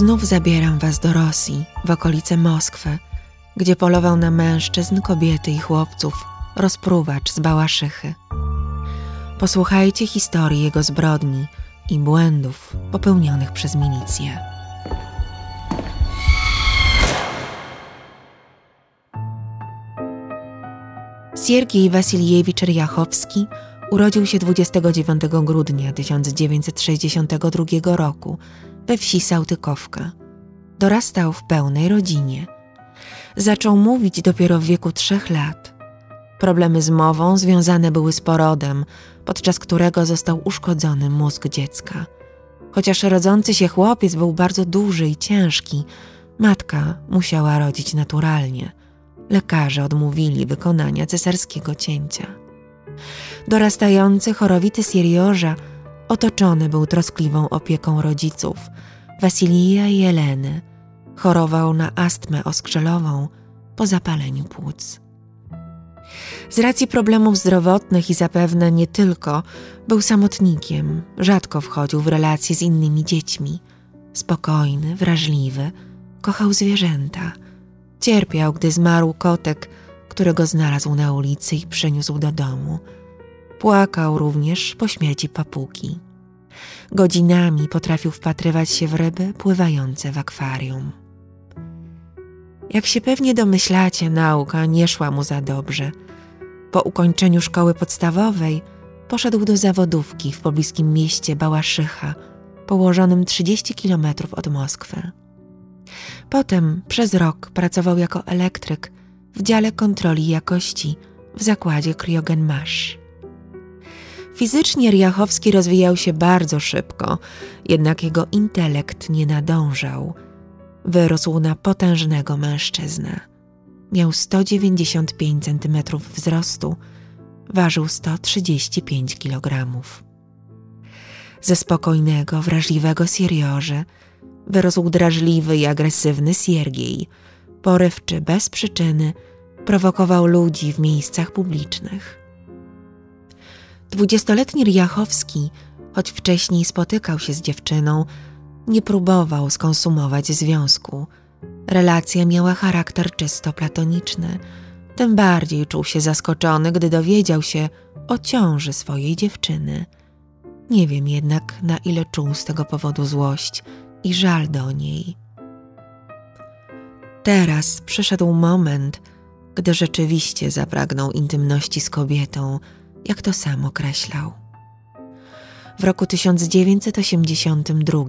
Znów zabieram was do Rosji, w okolice Moskwy, gdzie polował na mężczyzn, kobiety i chłopców rozpruwacz z Bałaszychy. Posłuchajcie historii jego zbrodni i błędów popełnionych przez milicję. Siergiej Wasiliewicz Ryachowski urodził się 29 grudnia 1962 roku we wsi Sałtykowka. Dorastał w pełnej rodzinie. Zaczął mówić dopiero w wieku trzech lat. Problemy z mową związane były z porodem, podczas którego został uszkodzony mózg dziecka. Chociaż rodzący się chłopiec był bardzo duży i ciężki, matka musiała rodzić naturalnie. Lekarze odmówili wykonania cesarskiego cięcia. Dorastający chorowity Siriorza otoczony był troskliwą opieką rodziców, Wasilija i Jeleny. Chorował na astmę oskrzelową po zapaleniu płuc. Z racji problemów zdrowotnych i zapewne nie tylko, był samotnikiem, rzadko wchodził w relacje z innymi dziećmi. Spokojny, wrażliwy, kochał zwierzęta. Cierpiał, gdy zmarł kotek, którego znalazł na ulicy i przyniósł do domu. Płakał również po śmierci papugi. Godzinami potrafił wpatrywać się w ryby pływające w akwarium. Jak się pewnie domyślacie, nauka nie szła mu za dobrze. Po ukończeniu szkoły podstawowej poszedł do zawodówki w pobliskim mieście Bałaszycha, położonym 30 kilometrów od Moskwy. Potem przez rok pracował jako elektryk w dziale kontroli jakości w zakładzie Kryogenmash. Fizycznie Riachowski rozwijał się bardzo szybko, jednak jego intelekt nie nadążał – Wyrósł na potężnego mężczyznę. Miał 195 cm wzrostu, ważył 135 kg. Ze spokojnego, wrażliwego Siriorzy wyrósł drażliwy i agresywny Siergiej, porywczy bez przyczyny, prowokował ludzi w miejscach publicznych. Dwudziestoletni Riachowski, choć wcześniej spotykał się z dziewczyną, nie próbował skonsumować związku. Relacja miała charakter czysto platoniczny. Tym bardziej czuł się zaskoczony, gdy dowiedział się o ciąży swojej dziewczyny. Nie wiem jednak, na ile czuł z tego powodu złość i żal do niej. Teraz przyszedł moment, gdy rzeczywiście zapragnął intymności z kobietą, jak to sam określał. W roku 1982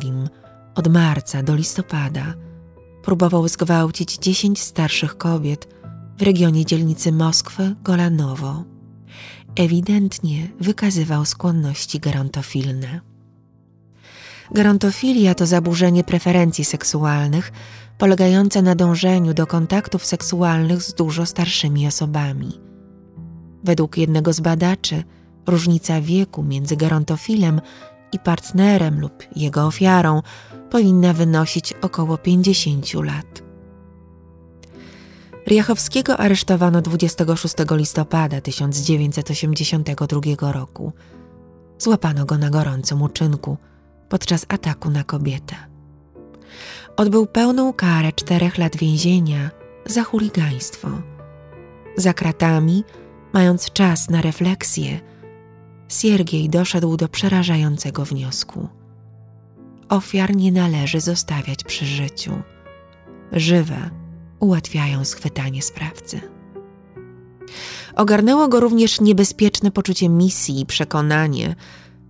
od marca do listopada próbował zgwałcić dziesięć starszych kobiet w regionie dzielnicy Moskwy Golanowo. Ewidentnie wykazywał skłonności gerontofilne. Gerontofilia to zaburzenie preferencji seksualnych polegające na dążeniu do kontaktów seksualnych z dużo starszymi osobami. Według jednego z badaczy, różnica wieku między gerontofilem i partnerem lub jego ofiarą powinna wynosić około 50 lat. Riachowskiego aresztowano 26 listopada 1982 roku. Złapano go na gorącym uczynku podczas ataku na kobietę. Odbył pełną karę czterech lat więzienia za chuligaństwo. Za kratami, mając czas na refleksję, Siergiej doszedł do przerażającego wniosku – ofiar nie należy zostawiać przy życiu. Żywe ułatwiają schwytanie sprawcy. Ogarnęło go również niebezpieczne poczucie misji i przekonanie,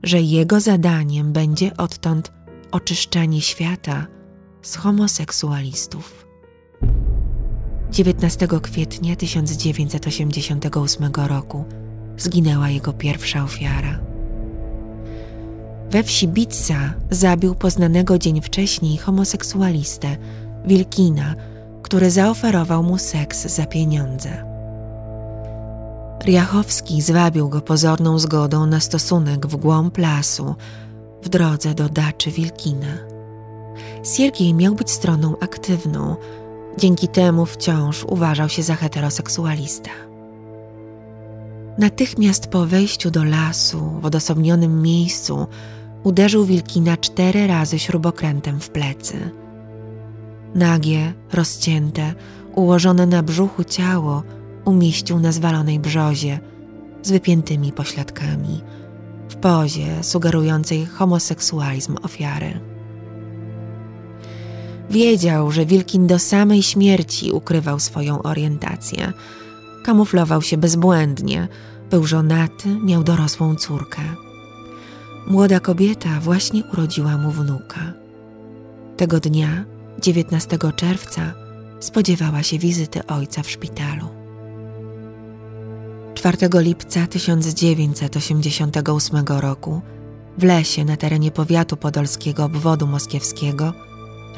że jego zadaniem będzie odtąd oczyszczanie świata z homoseksualistów. 19 kwietnia 1988 roku zginęła jego pierwsza ofiara. We wsi Bitsa zabił poznanego dzień wcześniej homoseksualistę, Wilkina, który zaoferował mu seks za pieniądze. Riachowski zwabił go pozorną zgodą na stosunek w głąb lasu, w drodze do daczy Wilkina. Siergiej miał być stroną aktywną, dzięki temu wciąż uważał się za heteroseksualista. Natychmiast po wejściu do lasu, w odosobnionym miejscu, uderzył Wilkina cztery razy śrubokrętem w plecy. Nagie, rozcięte, ułożone na brzuchu ciało umieścił na zwalonej brzozie z wypiętymi pośladkami, w pozie sugerującej homoseksualizm ofiary. Wiedział, że Wilkin do samej śmierci ukrywał swoją orientację. Kamuflował się bezbłędnie, był żonaty, miał dorosłą córkę. Młoda kobieta właśnie urodziła mu wnuka. Tego dnia, 19 czerwca, spodziewała się wizyty ojca w szpitalu. 4 lipca 1988 roku w lesie na terenie powiatu podolskiego obwodu moskiewskiego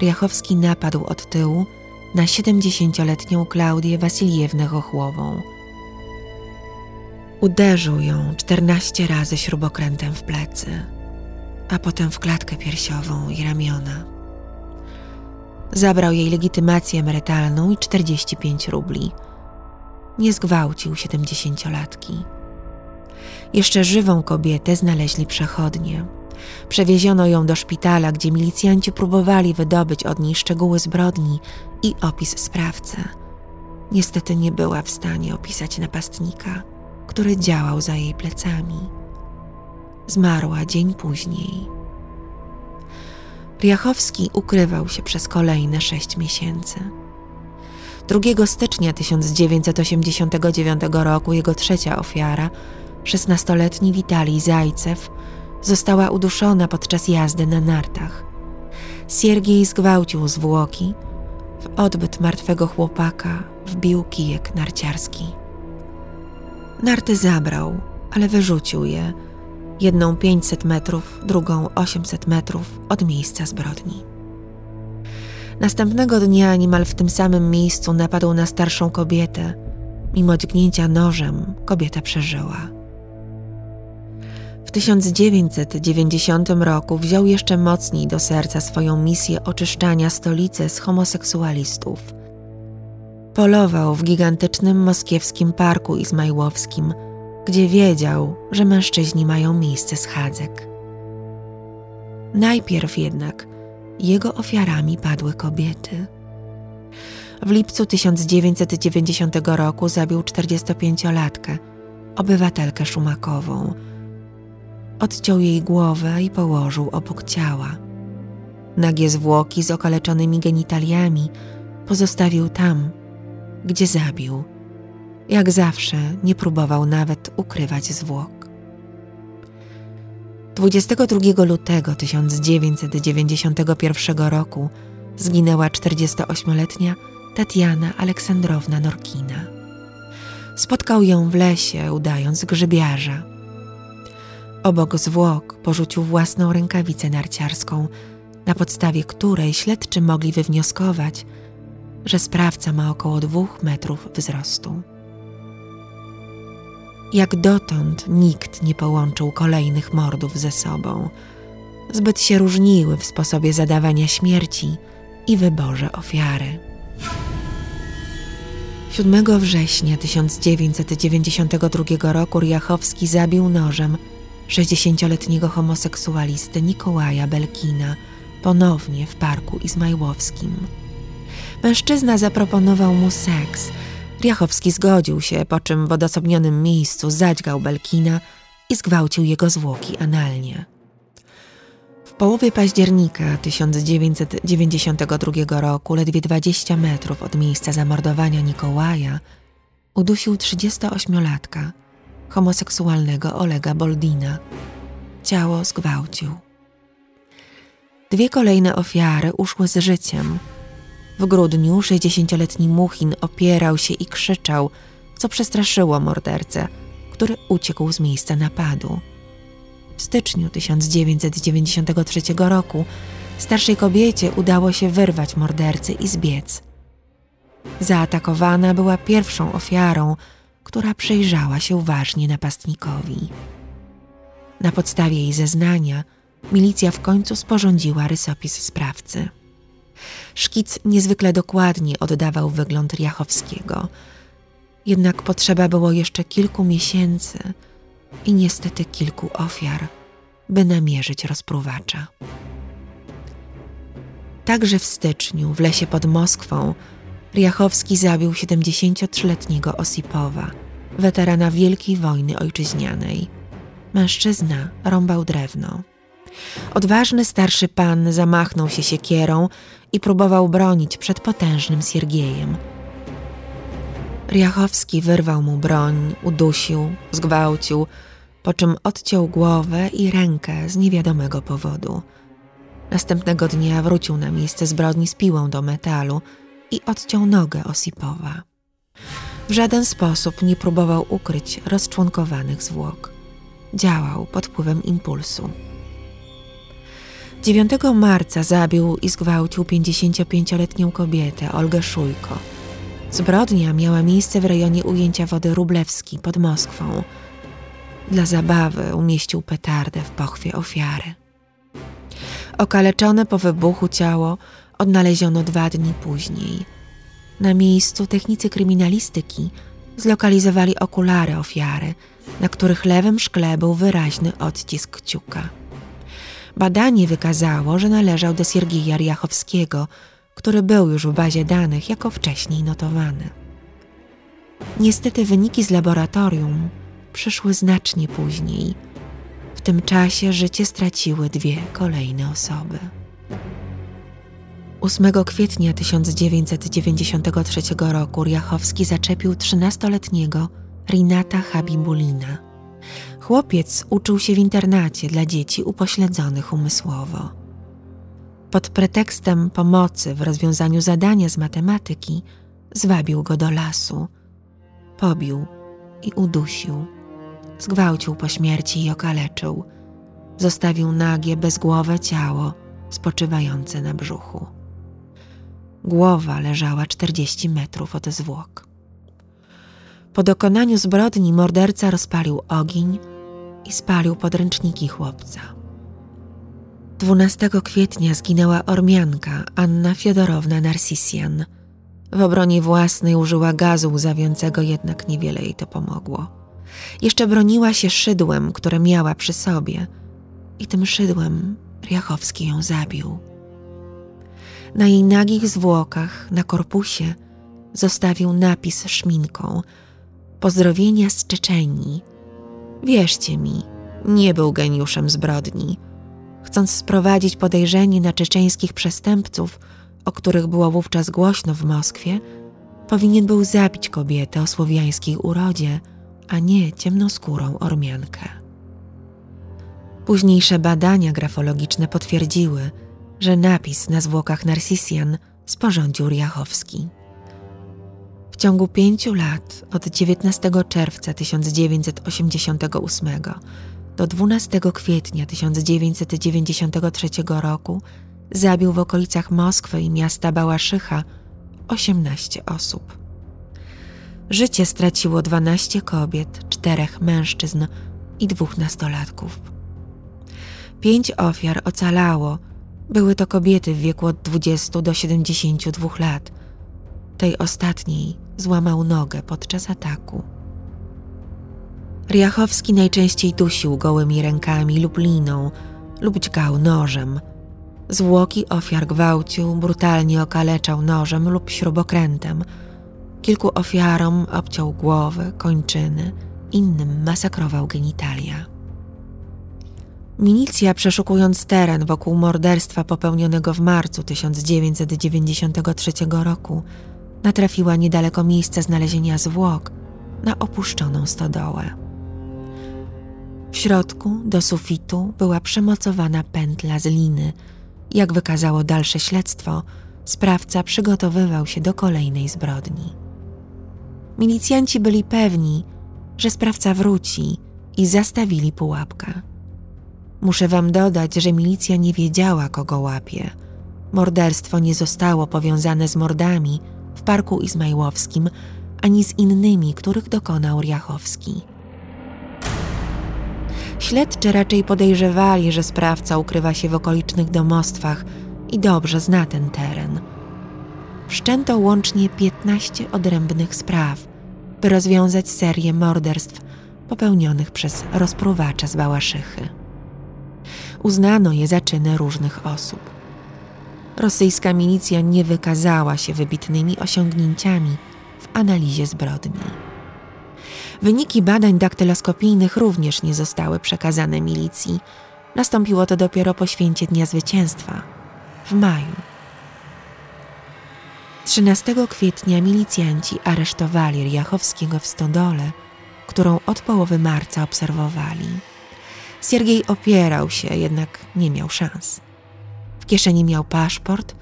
Riachowski napadł od tyłu na 70-letnią Klaudię Wasiljewnę Chochłową. Uderzył ją 14 razy śrubokrętem w plecy, a potem w klatkę piersiową i ramiona. Zabrał jej legitymację emerytalną i 45 rubli. Nie zgwałcił siedemdziesięciolatki. Jeszcze żywą kobietę znaleźli przechodnie. Przewieziono ją do szpitala, gdzie milicjanci próbowali wydobyć od niej szczegóły zbrodni i opis sprawcy. Niestety nie była w stanie opisać napastnika, który działał za jej plecami. Zmarła dzień później. Riachowski ukrywał się przez kolejne sześć miesięcy. 2 stycznia 1989 roku jego trzecia ofiara, 16-letni Witalij Zajcew, została uduszona podczas jazdy na nartach. Siergiej zgwałcił zwłoki, w odbyt martwego chłopaka wbił kijek narciarski. Narty zabrał, ale wyrzucił je, jedną 500 metrów, drugą 800 metrów od miejsca zbrodni. Następnego dnia niemal w tym samym miejscu napadł na starszą kobietę. Mimo dźgnięcia nożem kobieta przeżyła. W 1990 roku wziął jeszcze mocniej do serca swoją misję oczyszczania stolicy z homoseksualistów. Polował w gigantycznym moskiewskim parku izmajłowskim, gdzie wiedział, że mężczyźni mają miejsce schadzek. Najpierw jednak jego ofiarami padły kobiety. W lipcu 1990 roku zabił 45-latkę, obywatelkę szumakową. Odciął jej głowę i położył obok ciała. Nagie zwłoki z okaleczonymi genitaliami pozostawił tam, gdzie zabił. Jak zawsze nie próbował nawet ukrywać zwłok. 22 lutego 1991 roku zginęła 48-letnia Tatiana Aleksandrowna Norkina. Spotkał ją w lesie, udając grzybiarza. Obok zwłok porzucił własną rękawicę narciarską, na podstawie której śledczy mogli wywnioskować, że sprawca ma około dwóch metrów wzrostu. Jak dotąd nikt nie połączył kolejnych mordów ze sobą. Zbyt się różniły w sposobie zadawania śmierci i wyborze ofiary. 7 września 1992 roku Riachowski zabił nożem 60-letniego homoseksualistę Nikołaja Belkina ponownie w parku izmajłowskim. Mężczyzna zaproponował mu seks – Riachowski zgodził się, po czym w odosobnionym miejscu zadźgał Belkina i zgwałcił jego zwłoki analnie. W połowie października 1992 roku, ledwie 20 metrów od miejsca zamordowania Nikołaja, udusił 38-latka, homoseksualnego Olega Boldina. Ciało zgwałcił. Dwie kolejne ofiary uszły z życiem – w grudniu 60-letni Muchin opierał się i krzyczał, co przestraszyło mordercę, który uciekł z miejsca napadu. W styczniu 1993 roku starszej kobiecie udało się wyrwać mordercy i zbiec. Zaatakowana była pierwszą ofiarą, która przyjrzała się uważnie napastnikowi. Na podstawie jej zeznania milicja w końcu sporządziła rysopis sprawcy. Szkic niezwykle dokładnie oddawał wygląd Riachowskiego. Jednak potrzeba było jeszcze kilku miesięcy i niestety kilku ofiar, by namierzyć rozpruwacza. Także w styczniu w lesie pod Moskwą Riachowski zabił 73-letniego Osipowa, weterana Wielkiej Wojny Ojczyźnianej. Mężczyzna rąbał drewno. Odważny starszy pan zamachnął się siekierą i próbował bronić przed potężnym Siergiejem. Riachowski wyrwał mu broń, udusił, zgwałcił, po czym odciął głowę i rękę z niewiadomego powodu. Następnego dnia wrócił na miejsce zbrodni z piłą do metalu i odciął nogę Osipowa. W żaden sposób nie próbował ukryć rozczłonkowanych zwłok. Działał pod wpływem impulsu. 9 marca zabił i zgwałcił 55-letnią kobietę Olgę Szujko. Zbrodnia miała miejsce w rejonie ujęcia wody Rublewski pod Moskwą. Dla zabawy umieścił petardę w pochwie ofiary. Okaleczone po wybuchu ciało odnaleziono dwa dni później. Na miejscu technicy kryminalistyki zlokalizowali okulary ofiary, na których lewym szkle był wyraźny odcisk kciuka. Badanie wykazało, że należał do Siergieja Riachowskiego, który był już w bazie danych jako wcześniej notowany. Niestety wyniki z laboratorium przyszły znacznie później. W tym czasie życie straciły dwie kolejne osoby. 8 kwietnia 1993 roku Riachowski zaczepił 13-letniego Rinata Habibulina. Chłopiec uczył się w internacie dla dzieci upośledzonych umysłowo. Pod pretekstem pomocy w rozwiązaniu zadania z matematyki zwabił go do lasu. Pobił i udusił. Zgwałcił po śmierci i okaleczył. Zostawił nagie, bezgłowe ciało spoczywające na brzuchu. Głowa leżała 40 metrów od zwłok. Po dokonaniu zbrodni morderca rozpalił ogień i spalił podręczniki chłopca. 12 kwietnia zginęła Ormianka Anna Fiodorowna Narsisjan. W obronie własnej użyła gazu łzawiącego, jednak niewiele jej to pomogło. Jeszcze broniła się szydłem, które miała przy sobie i tym szydłem Riachowski ją zabił. Na jej nagich zwłokach, na korpusie, zostawił napis szminką: Pozdrowienia z Czeczenii. Wierzcie mi, nie był geniuszem zbrodni. Chcąc sprowadzić podejrzenie na czeczeńskich przestępców, o których było wówczas głośno w Moskwie, powinien był zabić kobietę o słowiańskiej urodzie, a nie ciemnoskórą Ormiankę. Późniejsze badania grafologiczne potwierdziły, że napis na zwłokach Narsisjan sporządził Riachowski. W ciągu pięciu lat, od 19 czerwca 1988 do 12 kwietnia 1993 roku, zabił w okolicach Moskwy i miasta Bałaszycha 18 osób. Życie straciło 12 kobiet, czterech mężczyzn i dwóch nastolatków. Pięć ofiar ocalało były to kobiety w wieku od 20 do 72 lat. Tej ostatniej złamał nogę podczas ataku. Riachowski najczęściej dusił gołymi rękami lub liną, lub dźgał nożem. Zwłoki ofiar gwałcił, brutalnie okaleczał nożem lub śrubokrętem. Kilku ofiarom obciął głowy, kończyny, innym masakrował genitalia. Milicja, przeszukując teren wokół morderstwa popełnionego w marcu 1993 roku, natrafiła niedaleko miejsca znalezienia zwłok na opuszczoną stodołę. W środku do sufitu była przymocowana pętla z liny. Jak wykazało dalsze śledztwo, sprawca przygotowywał się do kolejnej zbrodni. Milicjanci byli pewni, że sprawca wróci i zastawili pułapkę. Muszę wam dodać, że milicja nie wiedziała, kogo łapie. Morderstwo nie zostało powiązane z mordami w Parku Izmajłowskim ani z innymi, których dokonał Riachowski. Śledczy raczej podejrzewali, że sprawca ukrywa się w okolicznych domostwach i dobrze zna ten teren. Wszczęto łącznie 15 odrębnych spraw, by rozwiązać serię morderstw popełnionych przez rozpruwacza z Bałaszychy uznano je za czyny różnych osób. rosyjska milicja nie wykazała się wybitnymi osiągnięciami w analizie zbrodni. Wyniki badań daktyloskopijnych również nie zostały przekazane milicji. Nastąpiło to dopiero po święcie Dnia Zwycięstwa w maju. 13 kwietnia milicjanci aresztowali Riachowskiego w stodole, którą od połowy marca obserwowali. Siergiej opierał się, jednak nie miał szans. W kieszeni miał paszport,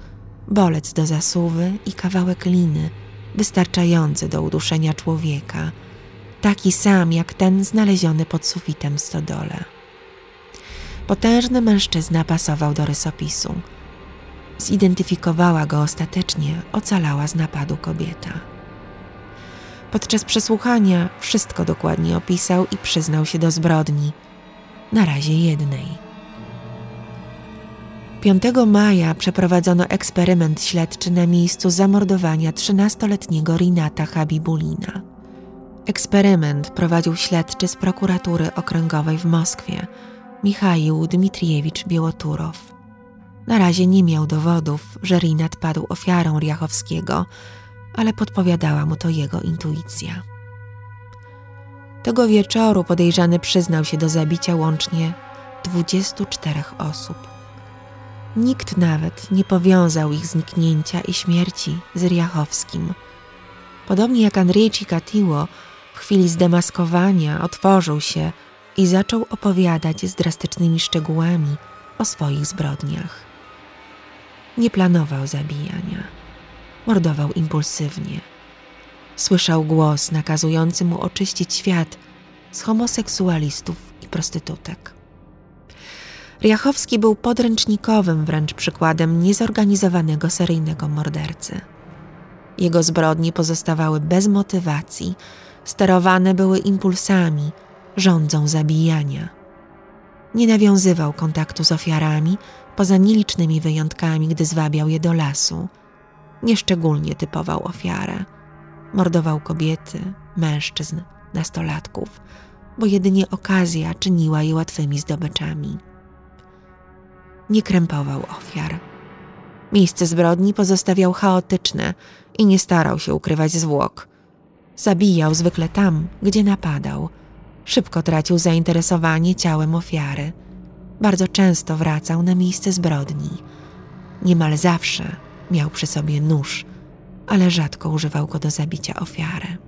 bolec do zasuwy i kawałek liny, wystarczający do uduszenia człowieka, taki sam jak ten znaleziony pod sufitem stodole. Potężny mężczyzna pasował do rysopisu. Zidentyfikowała go ostatecznie ocalała z napadu kobieta. Podczas przesłuchania wszystko dokładnie opisał i przyznał się do zbrodni, na razie jednej. 5 maja przeprowadzono eksperyment śledczy na miejscu zamordowania 13-letniego Rinata Habibulina. Eksperyment prowadził śledczy z prokuratury okręgowej w Moskwie, Michaił Dmitriewicz Biełoturow. Na razie nie miał dowodów, że Rinat padł ofiarą Riachowskiego, ale podpowiadała mu to jego intuicja. Tego wieczoru podejrzany przyznał się do zabicia łącznie 24 osób. Nikt nawet nie powiązał ich zniknięcia i śmierci z Riachowskim. Podobnie jak Andrzej Cikatiło, w chwili zdemaskowania otworzył się i zaczął opowiadać z drastycznymi szczegółami o swoich zbrodniach. Nie planował zabijania, mordował impulsywnie. Słyszał głos nakazujący mu oczyścić świat z homoseksualistów i prostytutek. Riachowski był podręcznikowym wręcz przykładem niezorganizowanego seryjnego mordercy. Jego zbrodnie pozostawały bez motywacji, sterowane były impulsami, rządzą zabijania. Nie nawiązywał kontaktu z ofiarami, poza nielicznymi wyjątkami, gdy zwabiał je do lasu. Nieszczególnie typował ofiarę. Mordował kobiety, mężczyzn, nastolatków, bo jedynie okazja czyniła je łatwymi zdobyczami. Nie krępował ofiar. Miejsce zbrodni pozostawiał chaotyczne i nie starał się ukrywać zwłok. Zabijał zwykle tam, gdzie napadał. Szybko tracił zainteresowanie ciałem ofiary. Bardzo często wracał na miejsce zbrodni. Niemal zawsze miał przy sobie nóż, ale rzadko używał go do zabicia ofiary.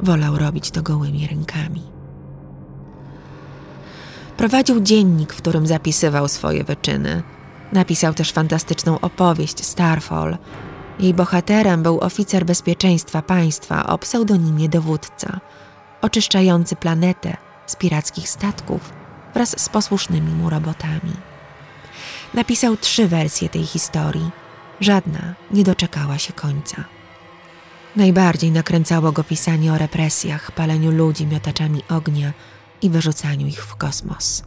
Wolał robić to gołymi rękami. Prowadził dziennik, w którym zapisywał swoje wyczyny. Napisał też fantastyczną opowieść Starfall. Jej bohaterem był oficer bezpieczeństwa państwa o pseudonimie dowódca, oczyszczający planetę z pirackich statków wraz z posłusznymi mu robotami. Napisał trzy wersje tej historii. Żadna nie doczekała się końca. Najbardziej nakręcało go pisanie o represjach, paleniu ludzi miotaczami ognia i wyrzucaniu ich w kosmos.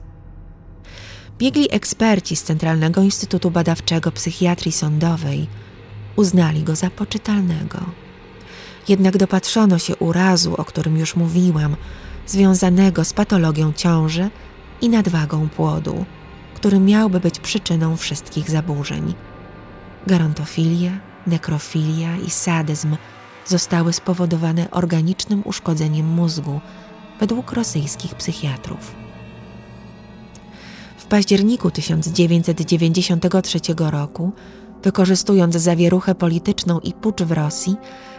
Biegli eksperci z Centralnego Instytutu Badawczego Psychiatrii Sądowej uznali go za poczytalnego. Jednak dopatrzono się urazu, o którym już mówiłam, związanego z patologią ciąży i nadwagą płodu, który miałby być przyczyną wszystkich zaburzeń. Gerontofilia, nekrofilia i sadyzm zostały spowodowane organicznym uszkodzeniem mózgu według rosyjskich psychiatrów. W październiku 1993 roku, wykorzystując zawieruchę polityczną i pucz w Rosji,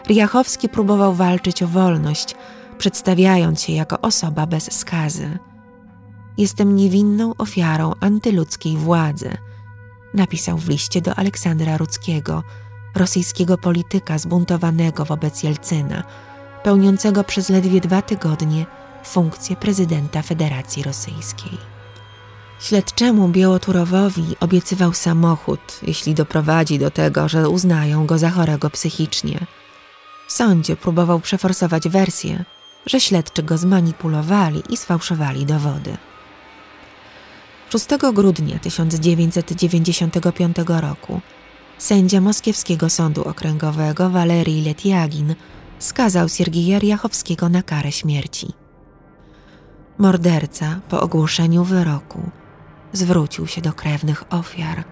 Riachowski próbował walczyć o wolność, przedstawiając się jako osoba bez skazy. Jestem niewinną ofiarą antyludzkiej władzy, napisał w liście do Aleksandra Rudzkiego, rosyjskiego polityka zbuntowanego wobec Jelcyna, pełniącego przez ledwie dwa tygodnie funkcję prezydenta Federacji Rosyjskiej. Śledczemu Białoturowowi obiecywał samochód, jeśli doprowadzi do tego, że uznają go za chorego psychicznie. W sądzie próbował przeforsować wersję, że śledczy go zmanipulowali i sfałszowali dowody. 6 grudnia 1995 roku sędzia Moskiewskiego Sądu Okręgowego Walerii Letiagin skazał Siergieja Riachowskiego na karę śmierci. Morderca po ogłoszeniu wyroku zwrócił się do krewnych ofiar,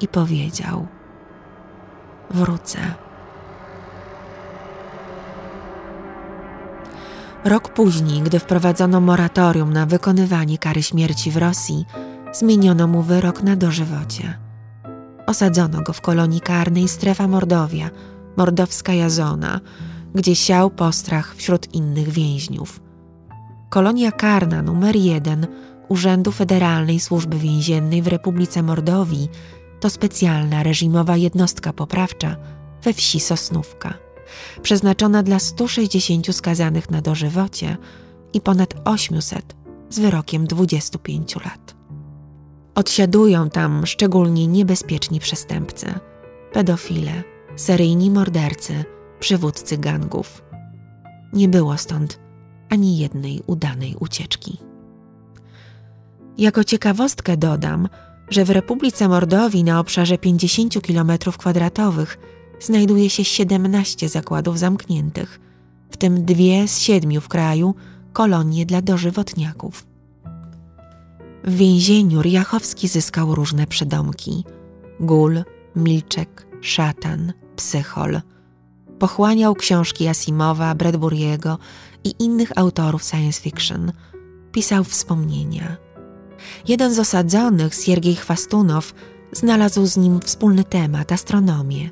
i powiedział: Wrócę. Rok później, gdy wprowadzono moratorium na wykonywanie kary śmierci w Rosji, zmieniono mu wyrok na dożywocie. Osadzono go w kolonii karnej Strefa Mordowia, mordowska Jazona, gdzie siał postrach wśród innych więźniów. Kolonia karna numer jeden Urzędu Federalnej Służby Więziennej w Republice Mordowii to specjalna reżimowa jednostka poprawcza we wsi Sosnówka, przeznaczona dla 160 skazanych na dożywocie i ponad 800 z wyrokiem 25 lat. Odsiadują tam szczególnie niebezpieczni przestępcy, pedofile, seryjni mordercy, przywódcy gangów. Nie było stąd ani jednej udanej ucieczki. Jako ciekawostkę dodam, że w Republice Mordowii na obszarze 50 km2 znajduje się 17 zakładów zamkniętych, w tym dwie z siedmiu w kraju kolonie dla dożywotniaków. W więzieniu Riachowski zyskał różne przydomki: gul, milczek, szatan, psychol. Pochłaniał książki Asimowa, Bradburiego i innych autorów science fiction. Pisał wspomnienia. Jeden z osadzonych, Siergiej Chwastunow, znalazł z nim wspólny temat astronomię.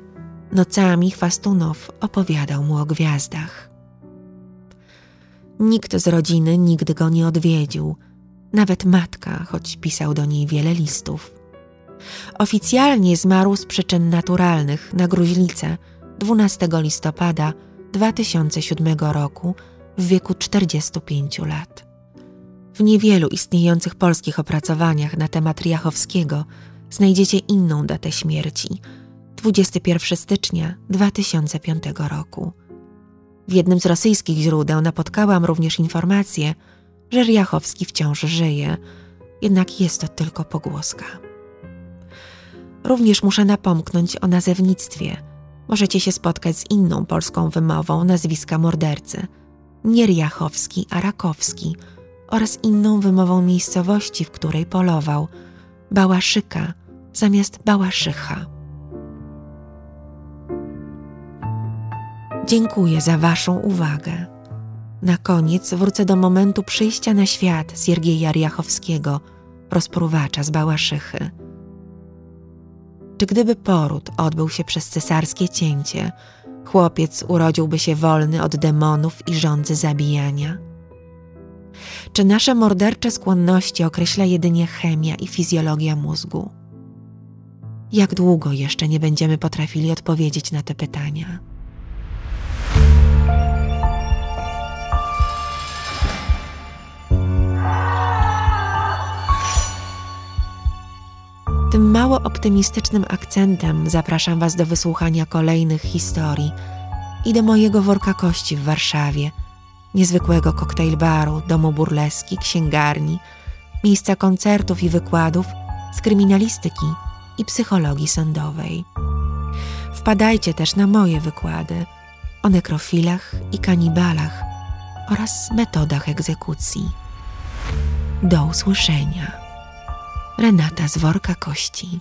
Nocami Chwastunow opowiadał mu o gwiazdach. Nikt z rodziny nigdy go nie odwiedził, nawet matka, choć pisał do niej wiele listów. Oficjalnie zmarł z przyczyn naturalnych na gruźlicę 12 listopada 2007 roku w wieku 45 lat. W niewielu istniejących polskich opracowaniach na temat Riachowskiego znajdziecie inną datę śmierci 21 stycznia 2005 roku. W jednym z rosyjskich źródeł napotkałam również informację, że Riachowski wciąż żyje, jednak jest to tylko pogłoska. Również muszę napomknąć o nazewnictwie. Możecie się spotkać z inną polską wymową nazwiska mordercy. Nie Riachowski, a Rakowski oraz inną wymową miejscowości, w której polował. Bałaszyka zamiast Bałaszycha. Dziękuję za Waszą uwagę. Na koniec wrócę do momentu przyjścia na świat Siergieja Riachowskiego, rozpruwacza z Bałaszychy. Czy gdyby poród odbył się przez cesarskie cięcie, chłopiec urodziłby się wolny od demonów i rządzy zabijania? Czy nasze mordercze skłonności określa jedynie chemia i fizjologia mózgu? Jak długo jeszcze nie będziemy potrafili odpowiedzieć na te pytania? Tym mało optymistycznym akcentem zapraszam Was do wysłuchania kolejnych historii i do mojego worka kości w Warszawie, niezwykłego koktajl baru, domu burleski, księgarni, miejsca koncertów i wykładów z kryminalistyki i psychologii sądowej. Wpadajcie też na moje wykłady o nekrofilach i kanibalach oraz metodach egzekucji. Do usłyszenia. Renata z worka kości.